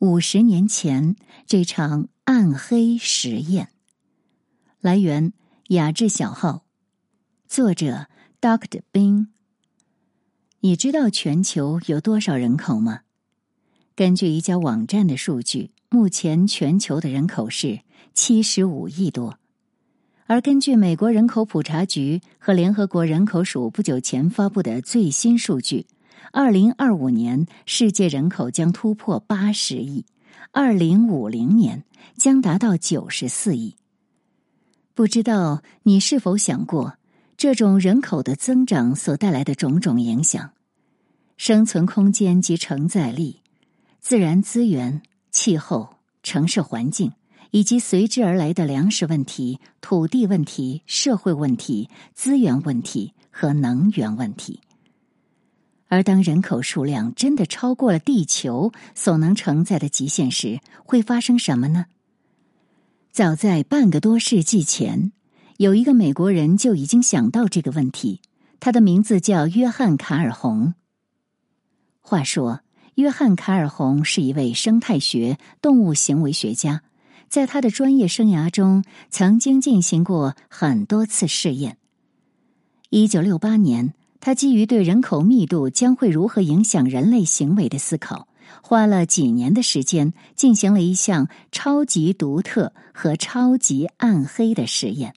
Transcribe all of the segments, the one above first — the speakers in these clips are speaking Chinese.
五十年前这场暗黑实验。来源：雅致小号，作者：Dr. Bing。你知道全球有多少人口吗？根据一家网站的数据，目前全球的人口是七十五亿多。而根据美国人口普查局和联合国人口署不久前发布的最新数据。二零二五年，世界人口将突破八十亿；二零五零年将达到九十四亿。不知道你是否想过，这种人口的增长所带来的种种影响：生存空间及承载力、自然资源、气候、城市环境，以及随之而来的粮食问题、土地问题、社会问题、资源问题和能源问题。而当人口数量真的超过了地球所能承载的极限时，会发生什么呢？早在半个多世纪前，有一个美国人就已经想到这个问题。他的名字叫约翰·卡尔洪。话说，约翰·卡尔洪是一位生态学、动物行为学家，在他的专业生涯中，曾经进行过很多次试验。一九六八年。他基于对人口密度将会如何影响人类行为的思考，花了几年的时间进行了一项超级独特和超级暗黑的实验。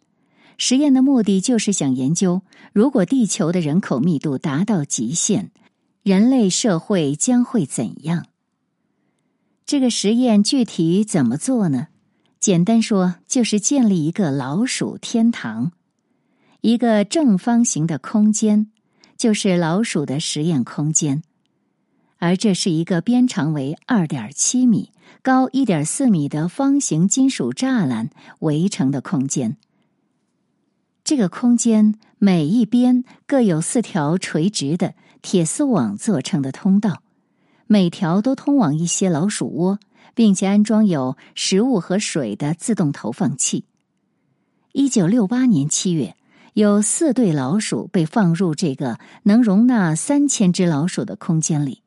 实验的目的就是想研究，如果地球的人口密度达到极限，人类社会将会怎样。这个实验具体怎么做呢？简单说，就是建立一个老鼠天堂，一个正方形的空间。就是老鼠的实验空间，而这是一个边长为二点七米、高一点四米的方形金属栅栏围成的空间。这个空间每一边各有四条垂直的铁丝网做成的通道，每条都通往一些老鼠窝，并且安装有食物和水的自动投放器。一九六八年七月。有四对老鼠被放入这个能容纳三千只老鼠的空间里，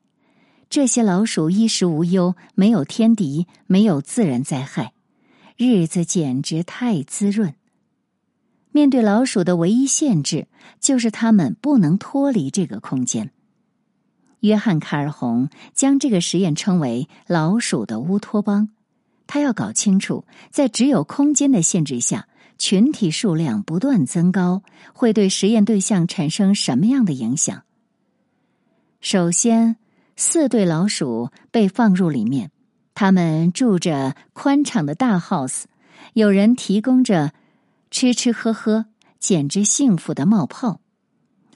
这些老鼠衣食无忧，没有天敌，没有自然灾害，日子简直太滋润。面对老鼠的唯一限制，就是它们不能脱离这个空间。约翰·卡尔洪将这个实验称为“老鼠的乌托邦”，他要搞清楚，在只有空间的限制下。群体数量不断增高，会对实验对象产生什么样的影响？首先，四对老鼠被放入里面，它们住着宽敞的大 house，有人提供着吃吃喝喝，简直幸福的冒泡。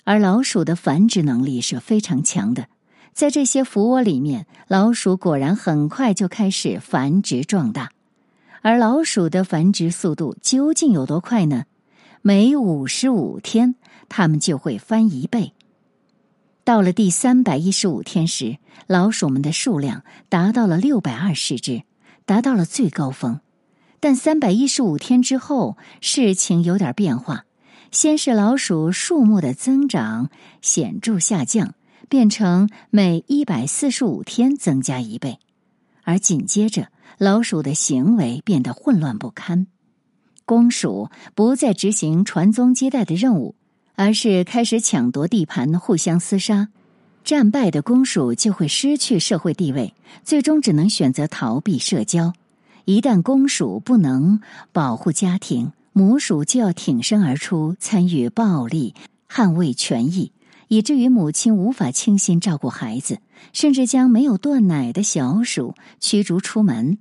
而老鼠的繁殖能力是非常强的，在这些福窝里面，老鼠果然很快就开始繁殖壮大。而老鼠的繁殖速度究竟有多快呢？每五十五天，它们就会翻一倍。到了第三百一十五天时，老鼠们的数量达到了六百二十只，达到了最高峰。但三百一十五天之后，事情有点变化。先是老鼠数目的增长显著下降，变成每一百四十五天增加一倍，而紧接着。老鼠的行为变得混乱不堪，公鼠不再执行传宗接代的任务，而是开始抢夺地盘，互相厮杀。战败的公鼠就会失去社会地位，最终只能选择逃避社交。一旦公鼠不能保护家庭，母鼠就要挺身而出，参与暴力，捍卫权益。以至于母亲无法倾心照顾孩子，甚至将没有断奶的小鼠驱逐出门。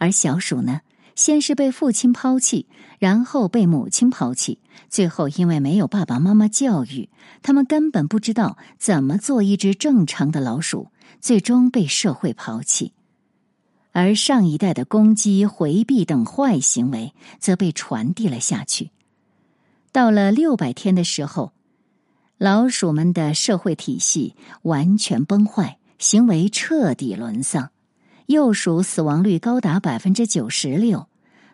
而小鼠呢，先是被父亲抛弃，然后被母亲抛弃，最后因为没有爸爸妈妈教育，他们根本不知道怎么做一只正常的老鼠，最终被社会抛弃。而上一代的攻击、回避等坏行为则被传递了下去。到了六百天的时候。老鼠们的社会体系完全崩坏，行为彻底沦丧，幼鼠死亡率高达百分之九十六，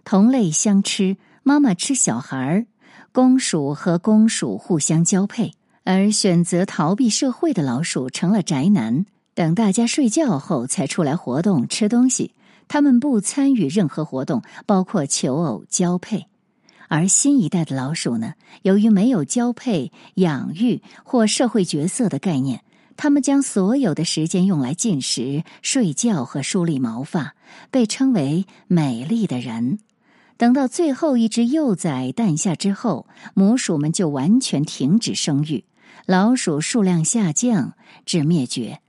同类相吃，妈妈吃小孩儿，公鼠和公鼠互相交配，而选择逃避社会的老鼠成了宅男，等大家睡觉后才出来活动吃东西。他们不参与任何活动，包括求偶、交配。而新一代的老鼠呢，由于没有交配、养育或社会角色的概念，他们将所有的时间用来进食、睡觉和梳理毛发，被称为“美丽的人”。等到最后一只幼崽诞下之后，母鼠们就完全停止生育，老鼠数量下降至灭绝。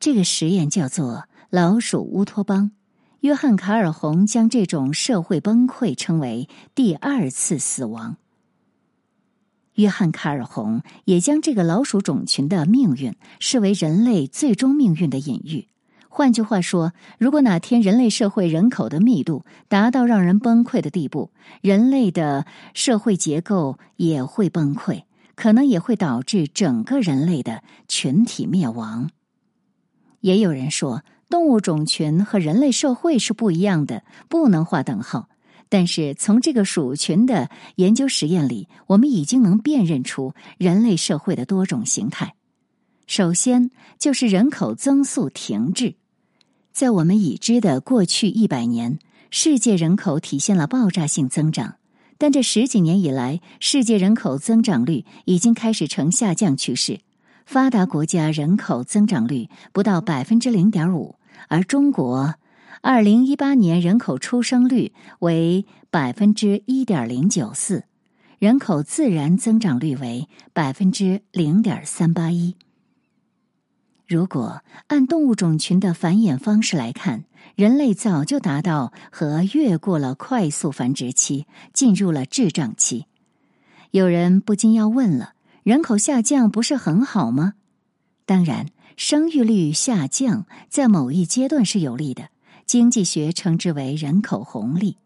这个实验叫做“老鼠乌托邦”。约翰·卡尔洪将这种社会崩溃称为“第二次死亡”。约翰·卡尔洪也将这个老鼠种群的命运视为人类最终命运的隐喻。换句话说，如果哪天人类社会人口的密度达到让人崩溃的地步，人类的社会结构也会崩溃，可能也会导致整个人类的群体灭亡。也有人说，动物种群和人类社会是不一样的，不能划等号。但是从这个鼠群的研究实验里，我们已经能辨认出人类社会的多种形态。首先就是人口增速停滞。在我们已知的过去一百年，世界人口体现了爆炸性增长，但这十几年以来，世界人口增长率已经开始呈下降趋势。发达国家人口增长率不到百分之零点五，而中国，二零一八年人口出生率为百分之一点零九四，人口自然增长率为百分之零点三八一。如果按动物种群的繁衍方式来看，人类早就达到和越过了快速繁殖期，进入了滞胀期。有人不禁要问了：人口下降不是很好吗？当然，生育率下降在某一阶段是有利的，经济学称之为人口红利。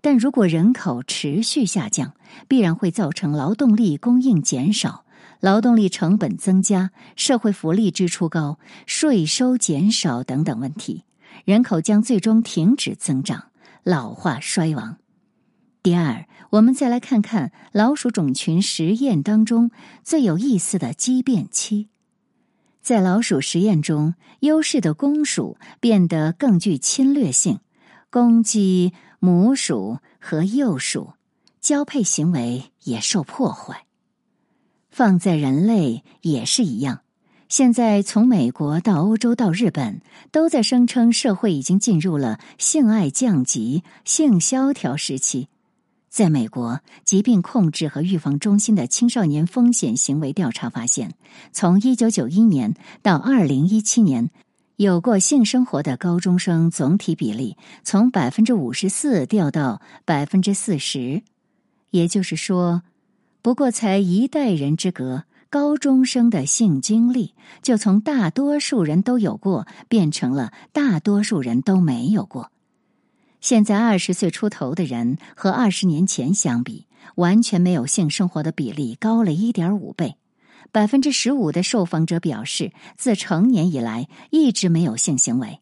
但如果人口持续下降，必然会造成劳动力供应减少。劳动力成本增加、社会福利支出高、税收减少等等问题，人口将最终停止增长、老化衰亡。第二，我们再来看看老鼠种群实验当中最有意思的畸变期。在老鼠实验中，优势的公鼠变得更具侵略性，攻击母鼠和幼鼠，交配行为也受破坏。放在人类也是一样。现在从美国到欧洲到日本，都在声称社会已经进入了性爱降级、性萧条时期。在美国疾病控制和预防中心的青少年风险行为调查发现，从一九九一年到二零一七年，有过性生活的高中生总体比例从百分之五十四掉到百分之四十，也就是说。不过才一代人之隔，高中生的性经历就从大多数人都有过，变成了大多数人都没有过。现在二十岁出头的人和二十年前相比，完全没有性生活的比例高了一点五倍。百分之十五的受访者表示，自成年以来一直没有性行为。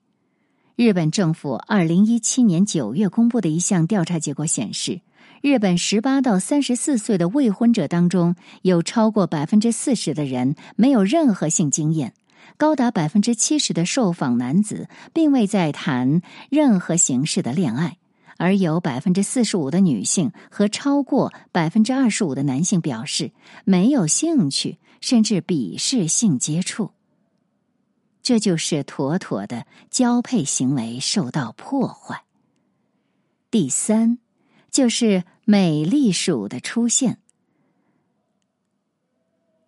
日本政府二零一七年九月公布的一项调查结果显示。日本十八到三十四岁的未婚者当中，有超过百分之四十的人没有任何性经验，高达百分之七十的受访男子并未在谈任何形式的恋爱，而有百分之四十五的女性和超过百分之二十五的男性表示没有兴趣，甚至鄙视性接触。这就是妥妥的交配行为受到破坏。第三。就是美丽鼠的出现。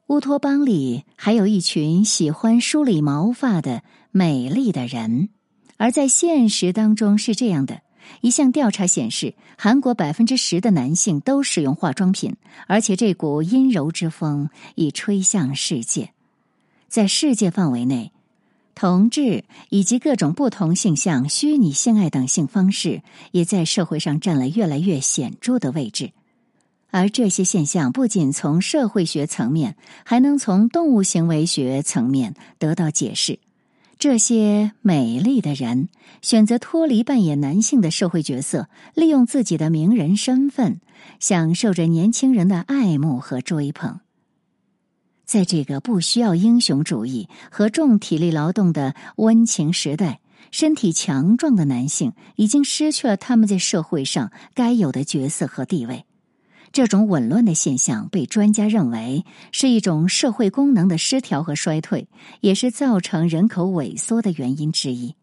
乌托邦里还有一群喜欢梳理毛发的美丽的人，而在现实当中是这样的：一项调查显示，韩国百分之十的男性都使用化妆品，而且这股阴柔之风已吹向世界，在世界范围内。同志以及各种不同性向、虚拟性爱等性方式，也在社会上占了越来越显著的位置。而这些现象不仅从社会学层面，还能从动物行为学层面得到解释。这些美丽的人选择脱离扮演男性的社会角色，利用自己的名人身份，享受着年轻人的爱慕和追捧。在这个不需要英雄主义和重体力劳动的温情时代，身体强壮的男性已经失去了他们在社会上该有的角色和地位。这种紊乱的现象被专家认为是一种社会功能的失调和衰退，也是造成人口萎缩的原因之一。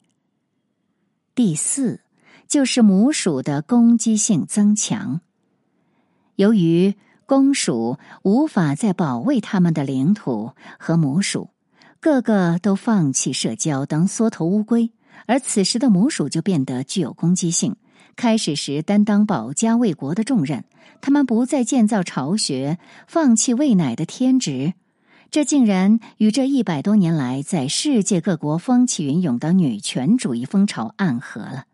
第四，就是母鼠的攻击性增强，由于。公鼠无法再保卫他们的领土，和母鼠个个都放弃社交，当缩头乌龟。而此时的母鼠就变得具有攻击性。开始时担当保家卫国的重任，他们不再建造巢穴，放弃喂奶的天职。这竟然与这一百多年来在世界各国风起云涌的女权主义风潮暗合了。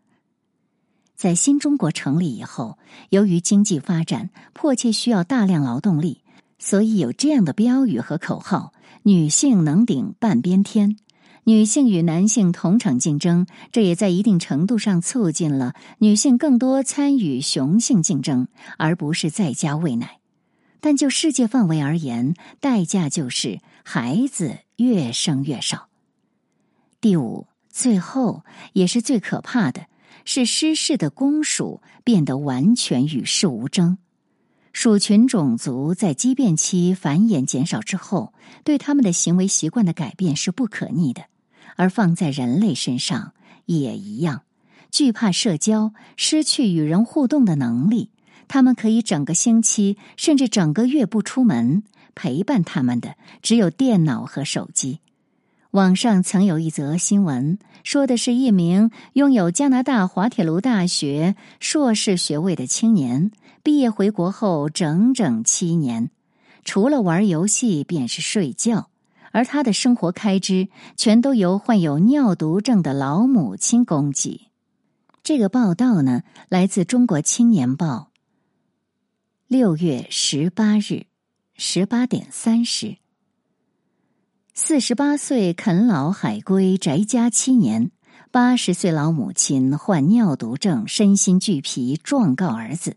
在新中国成立以后，由于经济发展迫切需要大量劳动力，所以有这样的标语和口号：“女性能顶半边天，女性与男性同场竞争。”这也在一定程度上促进了女性更多参与雄性竞争，而不是在家喂奶。但就世界范围而言，代价就是孩子越生越少。第五，最后也是最可怕的。是失势的公鼠变得完全与世无争，鼠群种族在畸变期繁衍减少之后，对他们的行为习惯的改变是不可逆的，而放在人类身上也一样。惧怕社交，失去与人互动的能力，他们可以整个星期甚至整个月不出门，陪伴他们的只有电脑和手机。网上曾有一则新闻，说的是一名拥有加拿大滑铁卢大学硕士学位的青年，毕业回国后整整七年，除了玩游戏便是睡觉，而他的生活开支全都由患有尿毒症的老母亲供给。这个报道呢，来自《中国青年报》，六月十八日，十八点三十。四十八岁啃老海归宅家七年，八十岁老母亲患尿毒症，身心俱疲，状告儿子。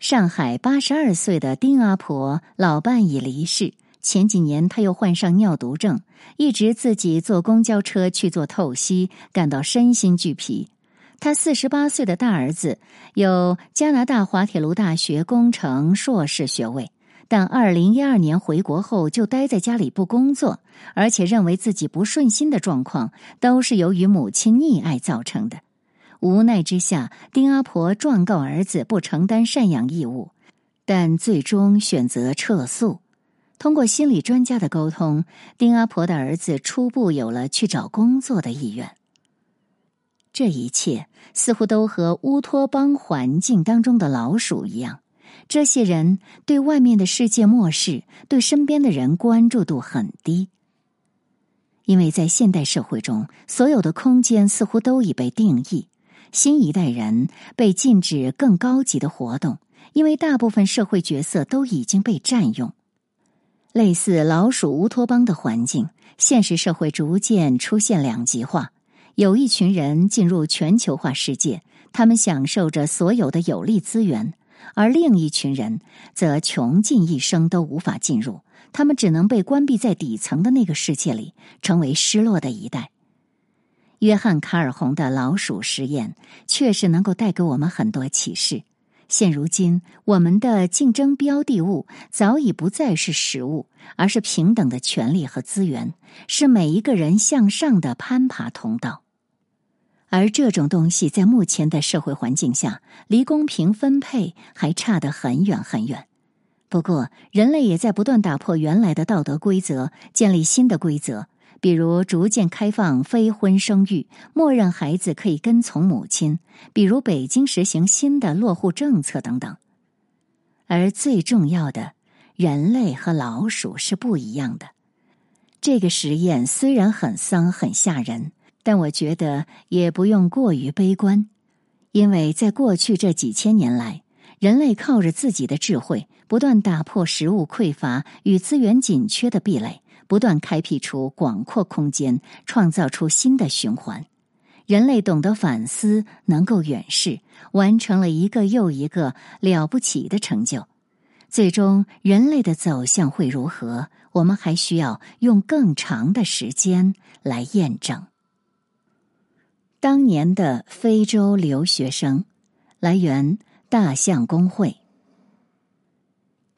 上海八十二岁的丁阿婆老伴已离世，前几年他又患上尿毒症，一直自己坐公交车去做透析，感到身心俱疲。他四十八岁的大儿子有加拿大滑铁卢大学工程硕士学位。但二零一二年回国后就待在家里不工作，而且认为自己不顺心的状况都是由于母亲溺爱造成的。无奈之下，丁阿婆状告儿子不承担赡养义务，但最终选择撤诉。通过心理专家的沟通，丁阿婆的儿子初步有了去找工作的意愿。这一切似乎都和乌托邦环境当中的老鼠一样。这些人对外面的世界漠视，对身边的人关注度很低。因为在现代社会中，所有的空间似乎都已被定义，新一代人被禁止更高级的活动，因为大部分社会角色都已经被占用。类似老鼠乌托邦的环境，现实社会逐渐出现两极化，有一群人进入全球化世界，他们享受着所有的有利资源。而另一群人则穷尽一生都无法进入，他们只能被关闭在底层的那个世界里，成为失落的一代。约翰·卡尔洪的老鼠实验确实能够带给我们很多启示。现如今，我们的竞争标的物早已不再是食物，而是平等的权利和资源，是每一个人向上的攀爬通道。而这种东西在目前的社会环境下，离公平分配还差得很远很远。不过，人类也在不断打破原来的道德规则，建立新的规则，比如逐渐开放非婚生育，默认孩子可以跟从母亲；比如北京实行新的落户政策等等。而最重要的，人类和老鼠是不一样的。这个实验虽然很丧、很吓人。但我觉得也不用过于悲观，因为在过去这几千年来，人类靠着自己的智慧，不断打破食物匮乏与资源紧缺的壁垒，不断开辟出广阔空间，创造出新的循环。人类懂得反思，能够远视，完成了一个又一个了不起的成就。最终人类的走向会如何？我们还需要用更长的时间来验证。当年的非洲留学生，来源大象公会。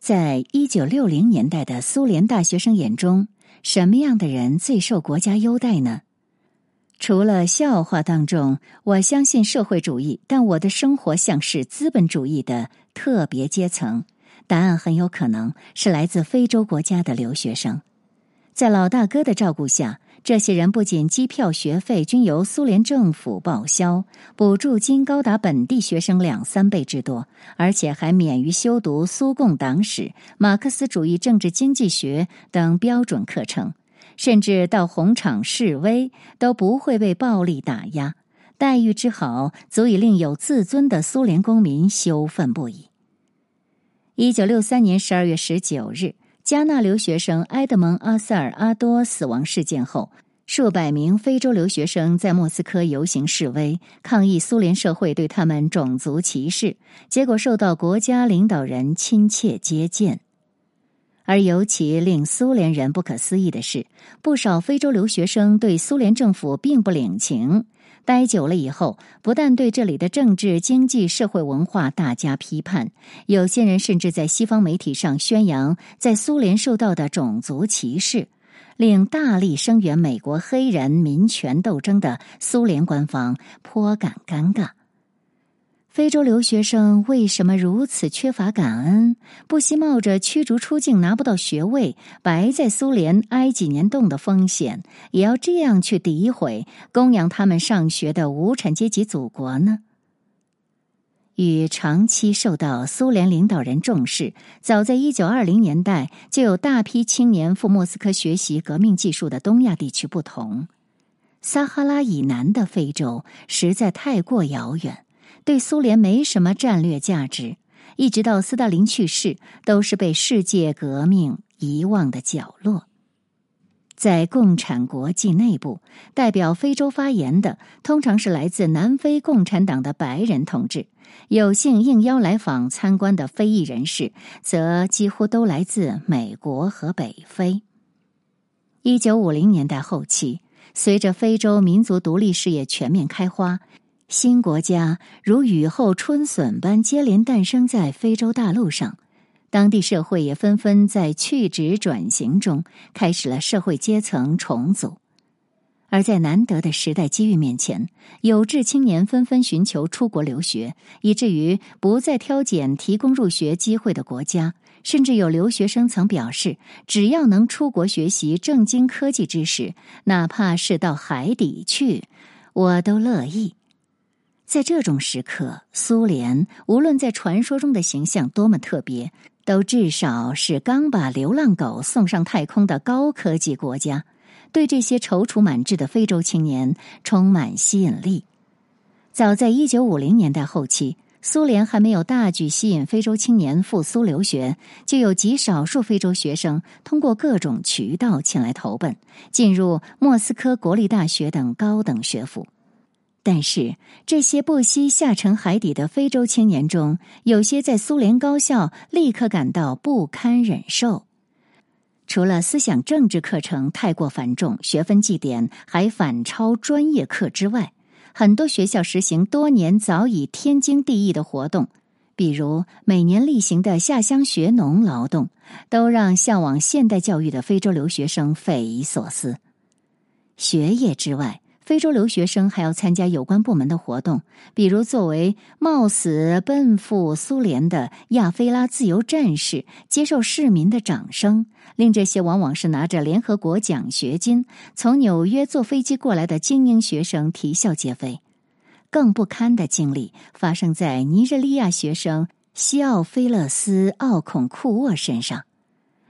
在一九六零年代的苏联大学生眼中，什么样的人最受国家优待呢？除了笑话当中，我相信社会主义，但我的生活像是资本主义的特别阶层。答案很有可能是来自非洲国家的留学生，在老大哥的照顾下，这些人不仅机票、学费均由苏联政府报销，补助金高达本地学生两三倍之多，而且还免于修读苏共党史、马克思主义政治经济学等标准课程，甚至到红场示威都不会被暴力打压，待遇之好，足以令有自尊的苏联公民羞愤不已。一九六三年十二月十九日，加纳留学生埃德蒙·阿塞尔阿多死亡事件后，数百名非洲留学生在莫斯科游行示威，抗议苏联社会对他们种族歧视，结果受到国家领导人亲切接见。而尤其令苏联人不可思议的是，不少非洲留学生对苏联政府并不领情。待久了以后，不但对这里的政治、经济、社会、文化大加批判，有些人甚至在西方媒体上宣扬在苏联受到的种族歧视，令大力声援美国黑人民权斗争的苏联官方颇感尴尬。非洲留学生为什么如此缺乏感恩？不惜冒着驱逐出境、拿不到学位、白在苏联挨几年冻的风险，也要这样去诋毁供养他们上学的无产阶级祖国呢？与长期受到苏联领导人重视，早在一九二零年代就有大批青年赴莫斯科学习革命技术的东亚地区不同，撒哈拉以南的非洲实在太过遥远。对苏联没什么战略价值，一直到斯大林去世，都是被世界革命遗忘的角落。在共产国际内部，代表非洲发言的通常是来自南非共产党的白人同志；有幸应邀来访参观的非裔人士，则几乎都来自美国和北非。一九五零年代后期，随着非洲民族独立事业全面开花。新国家如雨后春笋般接连诞生在非洲大陆上，当地社会也纷纷在去职转型中开始了社会阶层重组。而在难得的时代机遇面前，有志青年纷纷寻求出国留学，以至于不再挑拣提供入学机会的国家，甚至有留学生曾表示，只要能出国学习正经科技知识，哪怕是到海底去，我都乐意。在这种时刻，苏联无论在传说中的形象多么特别，都至少是刚把流浪狗送上太空的高科技国家，对这些踌躇满志的非洲青年充满吸引力。早在一九五零年代后期，苏联还没有大举吸引非洲青年赴苏留学，就有极少数非洲学生通过各种渠道前来投奔，进入莫斯科国立大学等高等学府。但是，这些不惜下沉海底的非洲青年中，有些在苏联高校立刻感到不堪忍受。除了思想政治课程太过繁重，学分绩点还反超专业课之外，很多学校实行多年早已天经地义的活动，比如每年例行的下乡学农劳动，都让向往现代教育的非洲留学生匪夷所思。学业之外。非洲留学生还要参加有关部门的活动，比如作为冒死奔赴苏联的亚非拉自由战士，接受市民的掌声，令这些往往是拿着联合国奖学金从纽约坐飞机过来的精英学生啼笑皆非。更不堪的经历发生在尼日利亚学生西奥菲勒斯·奥孔库沃身上。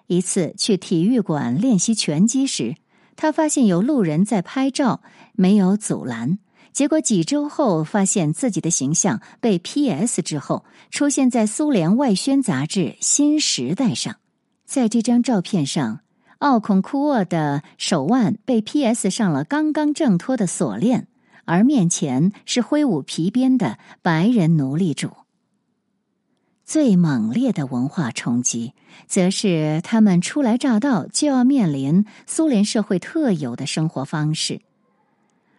一次去体育馆练习拳击时。他发现有路人在拍照，没有阻拦。结果几周后，发现自己的形象被 P.S. 之后，出现在苏联外宣杂志《新时代》上。在这张照片上，奥孔库沃的手腕被 P.S. 上了刚刚挣脱的锁链，而面前是挥舞皮鞭的白人奴隶主。最猛烈的文化冲击，则是他们初来乍到就要面临苏联社会特有的生活方式。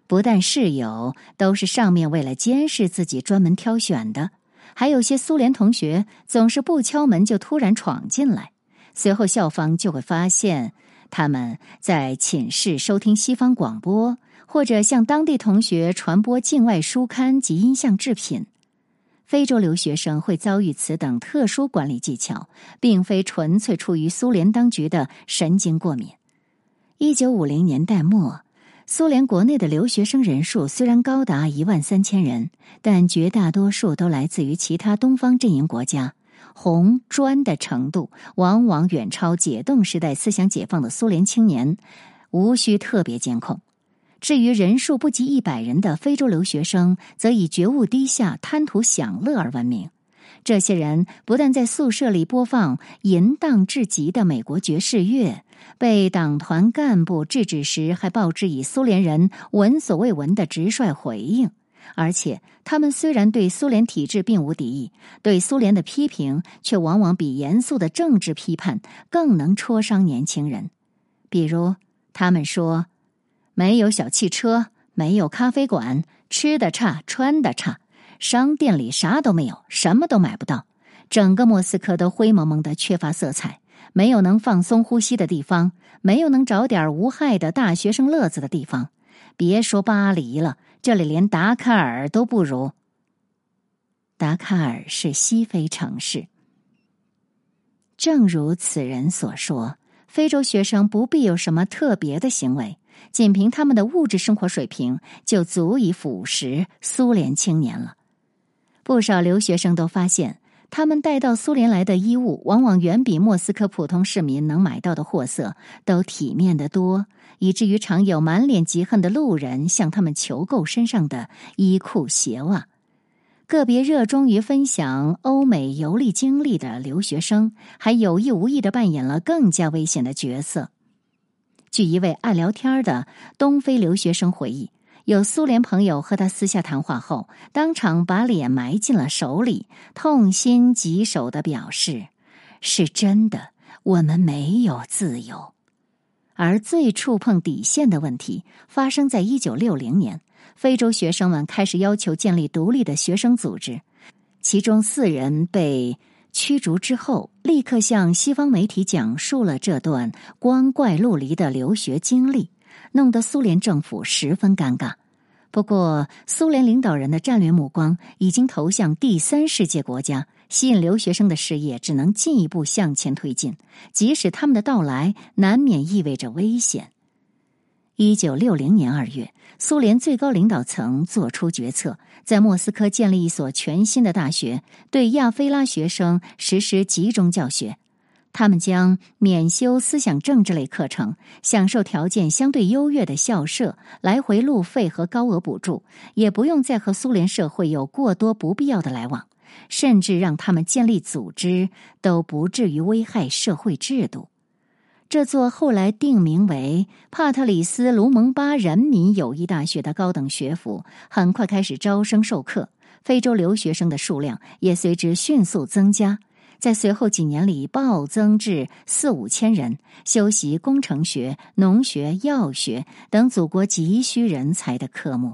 不但室友都是上面为了监视自己专门挑选的，还有些苏联同学总是不敲门就突然闯进来。随后校方就会发现他们在寝室收听西方广播，或者向当地同学传播境外书刊及音像制品。非洲留学生会遭遇此等特殊管理技巧，并非纯粹出于苏联当局的神经过敏。一九五零年代末。苏联国内的留学生人数虽然高达一万三千人，但绝大多数都来自于其他东方阵营国家，红专的程度往往远超解冻时代思想解放的苏联青年，无需特别监控。至于人数不及一百人的非洲留学生，则以觉悟低下、贪图享乐而闻名。这些人不但在宿舍里播放淫荡至极的美国爵士乐。被党团干部制止时，还报之以苏联人闻所未闻的直率回应。而且，他们虽然对苏联体制并无敌意，对苏联的批评却往往比严肃的政治批判更能戳伤年轻人。比如，他们说：“没有小汽车，没有咖啡馆，吃的差，穿的差，商店里啥都没有，什么都买不到，整个莫斯科都灰蒙蒙的，缺乏色彩。”没有能放松呼吸的地方，没有能找点无害的大学生乐子的地方。别说巴黎了，这里连达喀尔都不如。达喀尔是西非城市。正如此人所说，非洲学生不必有什么特别的行为，仅凭他们的物质生活水平就足以腐蚀苏联青年了。不少留学生都发现。他们带到苏联来的衣物，往往远比莫斯科普通市民能买到的货色都体面得多，以至于常有满脸嫉恨的路人向他们求购身上的衣裤鞋袜。个别热衷于分享欧美游历经历的留学生，还有意无意的扮演了更加危险的角色。据一位爱聊天的东非留学生回忆。有苏联朋友和他私下谈话后，当场把脸埋进了手里，痛心疾首的表示：“是真的，我们没有自由。”而最触碰底线的问题发生在一九六零年，非洲学生们开始要求建立独立的学生组织，其中四人被驱逐之后，立刻向西方媒体讲述了这段光怪陆离的留学经历。弄得苏联政府十分尴尬。不过，苏联领导人的战略目光已经投向第三世界国家，吸引留学生的事业只能进一步向前推进，即使他们的到来难免意味着危险。一九六零年二月，苏联最高领导层做出决策，在莫斯科建立一所全新的大学，对亚非拉学生实施集中教学。他们将免修思想政治类课程，享受条件相对优越的校舍、来回路费和高额补助，也不用再和苏联社会有过多不必要的来往，甚至让他们建立组织都不至于危害社会制度。这座后来定名为帕特里斯·卢蒙巴人民友谊大学的高等学府，很快开始招生授课，非洲留学生的数量也随之迅速增加。在随后几年里，暴增至四五千人，修习工程学、农学、药学等祖国急需人才的科目。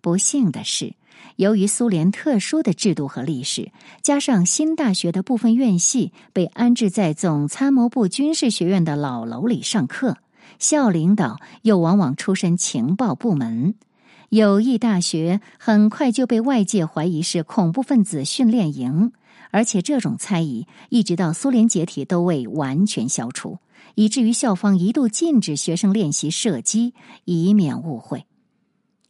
不幸的是，由于苏联特殊的制度和历史，加上新大学的部分院系被安置在总参谋部军事学院的老楼里上课，校领导又往往出身情报部门，友谊大学很快就被外界怀疑是恐怖分子训练营。而且这种猜疑一直到苏联解体都未完全消除，以至于校方一度禁止学生练习射击，以免误会。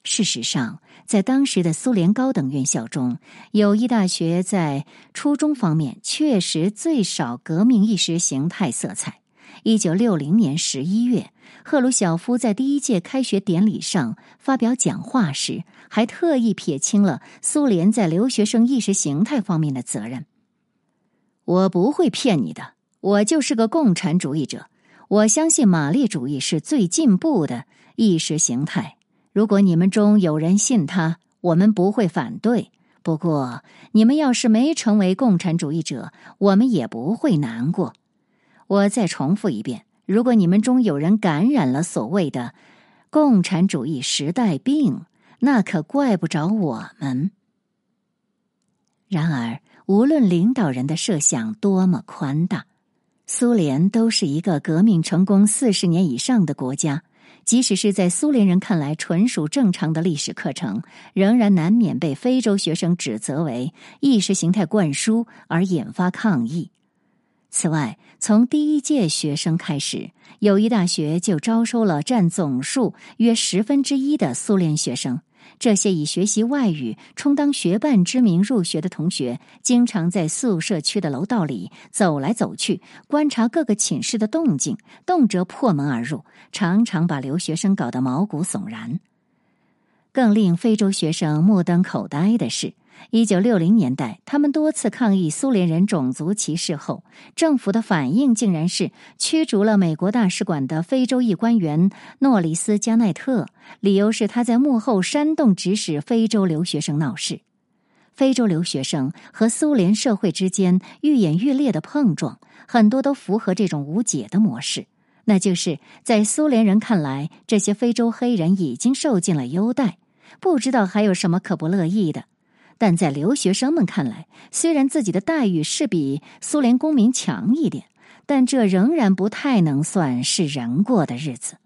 事实上，在当时的苏联高等院校中，友谊大学在初中方面确实最少革命意识形态色彩。一九六零年十一月，赫鲁晓夫在第一届开学典礼上发表讲话时，还特意撇清了苏联在留学生意识形态方面的责任。我不会骗你的，我就是个共产主义者。我相信马列主义是最进步的意识形态。如果你们中有人信他，我们不会反对。不过，你们要是没成为共产主义者，我们也不会难过。我再重复一遍：如果你们中有人感染了所谓的共产主义时代病，那可怪不着我们。然而，无论领导人的设想多么宽大，苏联都是一个革命成功四十年以上的国家。即使是在苏联人看来纯属正常的历史课程，仍然难免被非洲学生指责为意识形态灌输而引发抗议。此外，从第一届学生开始，友谊大学就招收了占总数约十分之一的苏联学生。这些以学习外语充当学伴之名入学的同学，经常在宿舍区的楼道里走来走去，观察各个寝室的动静，动辄破门而入，常常把留学生搞得毛骨悚然。更令非洲学生目瞪口呆的是。一九六零年代，他们多次抗议苏联人种族歧视后，政府的反应竟然是驱逐了美国大使馆的非洲裔官员诺里斯·加奈特，理由是他在幕后煽动指使非洲留学生闹事。非洲留学生和苏联社会之间愈演愈烈的碰撞，很多都符合这种无解的模式，那就是在苏联人看来，这些非洲黑人已经受尽了优待，不知道还有什么可不乐意的。但在留学生们看来，虽然自己的待遇是比苏联公民强一点，但这仍然不太能算是人过的日子。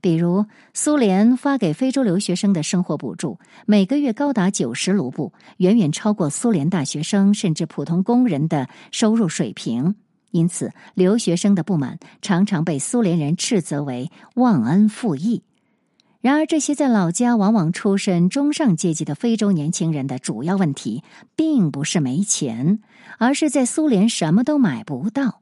比如，苏联发给非洲留学生的生活补助，每个月高达九十卢布，远远超过苏联大学生甚至普通工人的收入水平。因此，留学生的不满常常被苏联人斥责为忘恩负义。然而，这些在老家往往出身中上阶级的非洲年轻人的主要问题，并不是没钱，而是在苏联什么都买不到。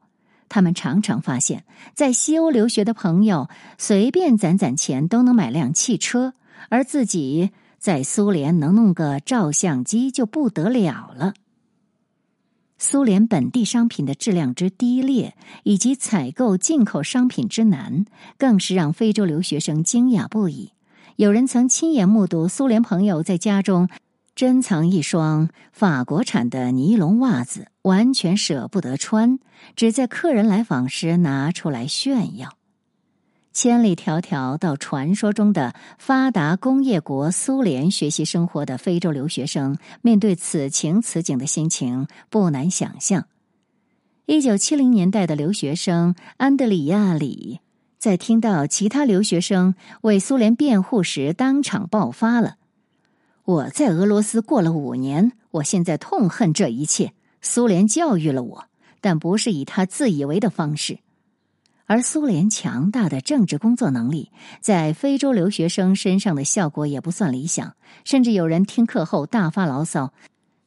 他们常常发现，在西欧留学的朋友随便攒攒钱都能买辆汽车，而自己在苏联能弄个照相机就不得了了。苏联本地商品的质量之低劣，以及采购进口商品之难，更是让非洲留学生惊讶不已。有人曾亲眼目睹苏联朋友在家中珍藏一双法国产的尼龙袜子，完全舍不得穿，只在客人来访时拿出来炫耀。千里迢迢到传说中的发达工业国苏联学习生活的非洲留学生，面对此情此景的心情不难想象。一九七零年代的留学生安德里亚里，在听到其他留学生为苏联辩护时，当场爆发了：“我在俄罗斯过了五年，我现在痛恨这一切。苏联教育了我，但不是以他自以为的方式。”而苏联强大的政治工作能力，在非洲留学生身上的效果也不算理想，甚至有人听课后大发牢骚，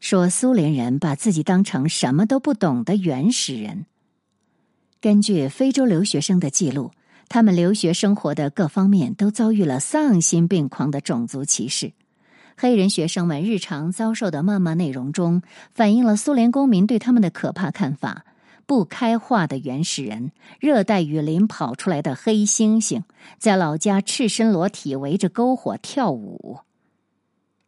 说苏联人把自己当成什么都不懂的原始人。根据非洲留学生的记录，他们留学生活的各方面都遭遇了丧心病狂的种族歧视。黑人学生们日常遭受的谩骂内容中，反映了苏联公民对他们的可怕看法。不开化的原始人，热带雨林跑出来的黑猩猩，在老家赤身裸体围着篝火跳舞。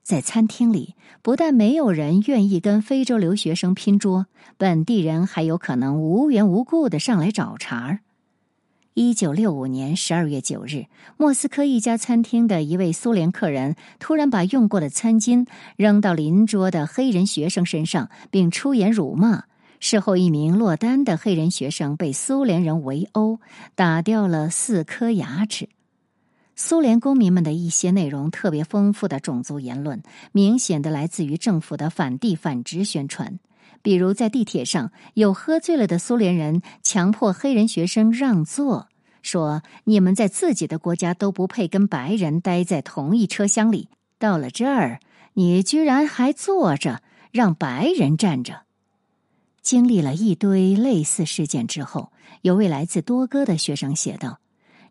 在餐厅里，不但没有人愿意跟非洲留学生拼桌，本地人还有可能无缘无故的上来找茬儿。一九六五年十二月九日，莫斯科一家餐厅的一位苏联客人突然把用过的餐巾扔到邻桌的黑人学生身上，并出言辱骂。事后，一名落单的黑人学生被苏联人围殴，打掉了四颗牙齿。苏联公民们的一些内容特别丰富的种族言论，明显的来自于政府的反帝反殖宣传。比如，在地铁上有喝醉了的苏联人强迫黑人学生让座，说：“你们在自己的国家都不配跟白人待在同一车厢里，到了这儿，你居然还坐着，让白人站着。”经历了一堆类似事件之后，有位来自多哥的学生写道：“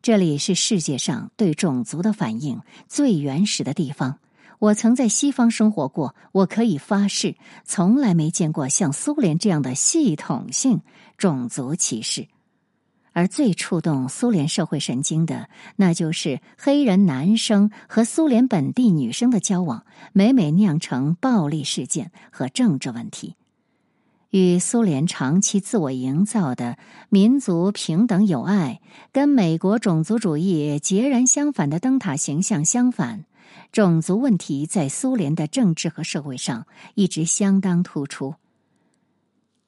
这里是世界上对种族的反应最原始的地方。我曾在西方生活过，我可以发誓，从来没见过像苏联这样的系统性种族歧视。而最触动苏联社会神经的，那就是黑人男生和苏联本地女生的交往，每每酿成暴力事件和政治问题。与苏联长期自我营造的民族平等友爱，跟美国种族主义截然相反的灯塔形象相反，种族问题在苏联的政治和社会上一直相当突出。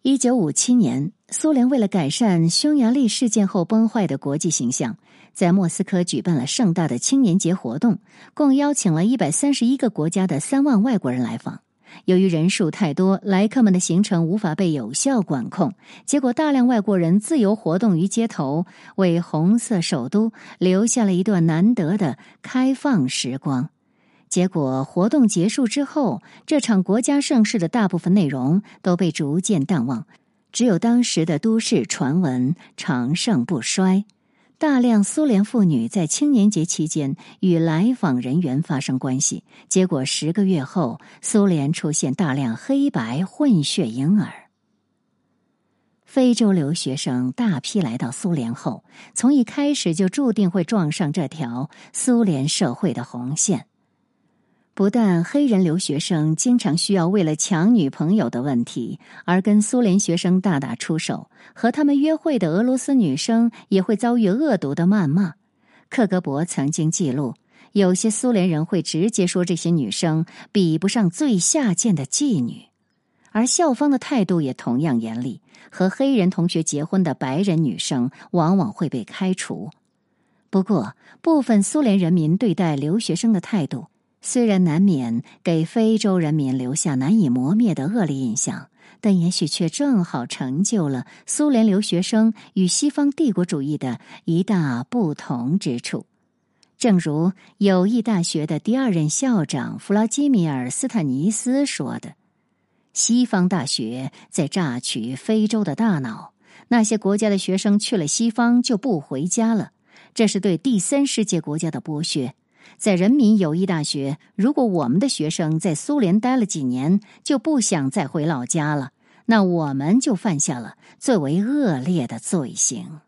一九五七年，苏联为了改善匈牙利事件后崩坏的国际形象，在莫斯科举办了盛大的青年节活动，共邀请了一百三十一个国家的三万外国人来访。由于人数太多，来客们的行程无法被有效管控，结果大量外国人自由活动于街头，为红色首都留下了一段难得的开放时光。结果活动结束之后，这场国家盛世的大部分内容都被逐渐淡忘，只有当时的都市传闻长盛不衰。大量苏联妇女在青年节期间与来访人员发生关系，结果十个月后，苏联出现大量黑白混血婴儿。非洲留学生大批来到苏联后，从一开始就注定会撞上这条苏联社会的红线。不但黑人留学生经常需要为了抢女朋友的问题而跟苏联学生大打出手，和他们约会的俄罗斯女生也会遭遇恶毒的谩骂。克格勃曾经记录，有些苏联人会直接说这些女生比不上最下贱的妓女，而校方的态度也同样严厉。和黑人同学结婚的白人女生往往会被开除。不过，部分苏联人民对待留学生的态度。虽然难免给非洲人民留下难以磨灭的恶劣印象，但也许却正好成就了苏联留学生与西方帝国主义的一大不同之处。正如友谊大学的第二任校长弗拉基米尔·斯坦尼斯说的：“西方大学在榨取非洲的大脑，那些国家的学生去了西方就不回家了，这是对第三世界国家的剥削。”在人民友谊大学，如果我们的学生在苏联待了几年就不想再回老家了，那我们就犯下了最为恶劣的罪行。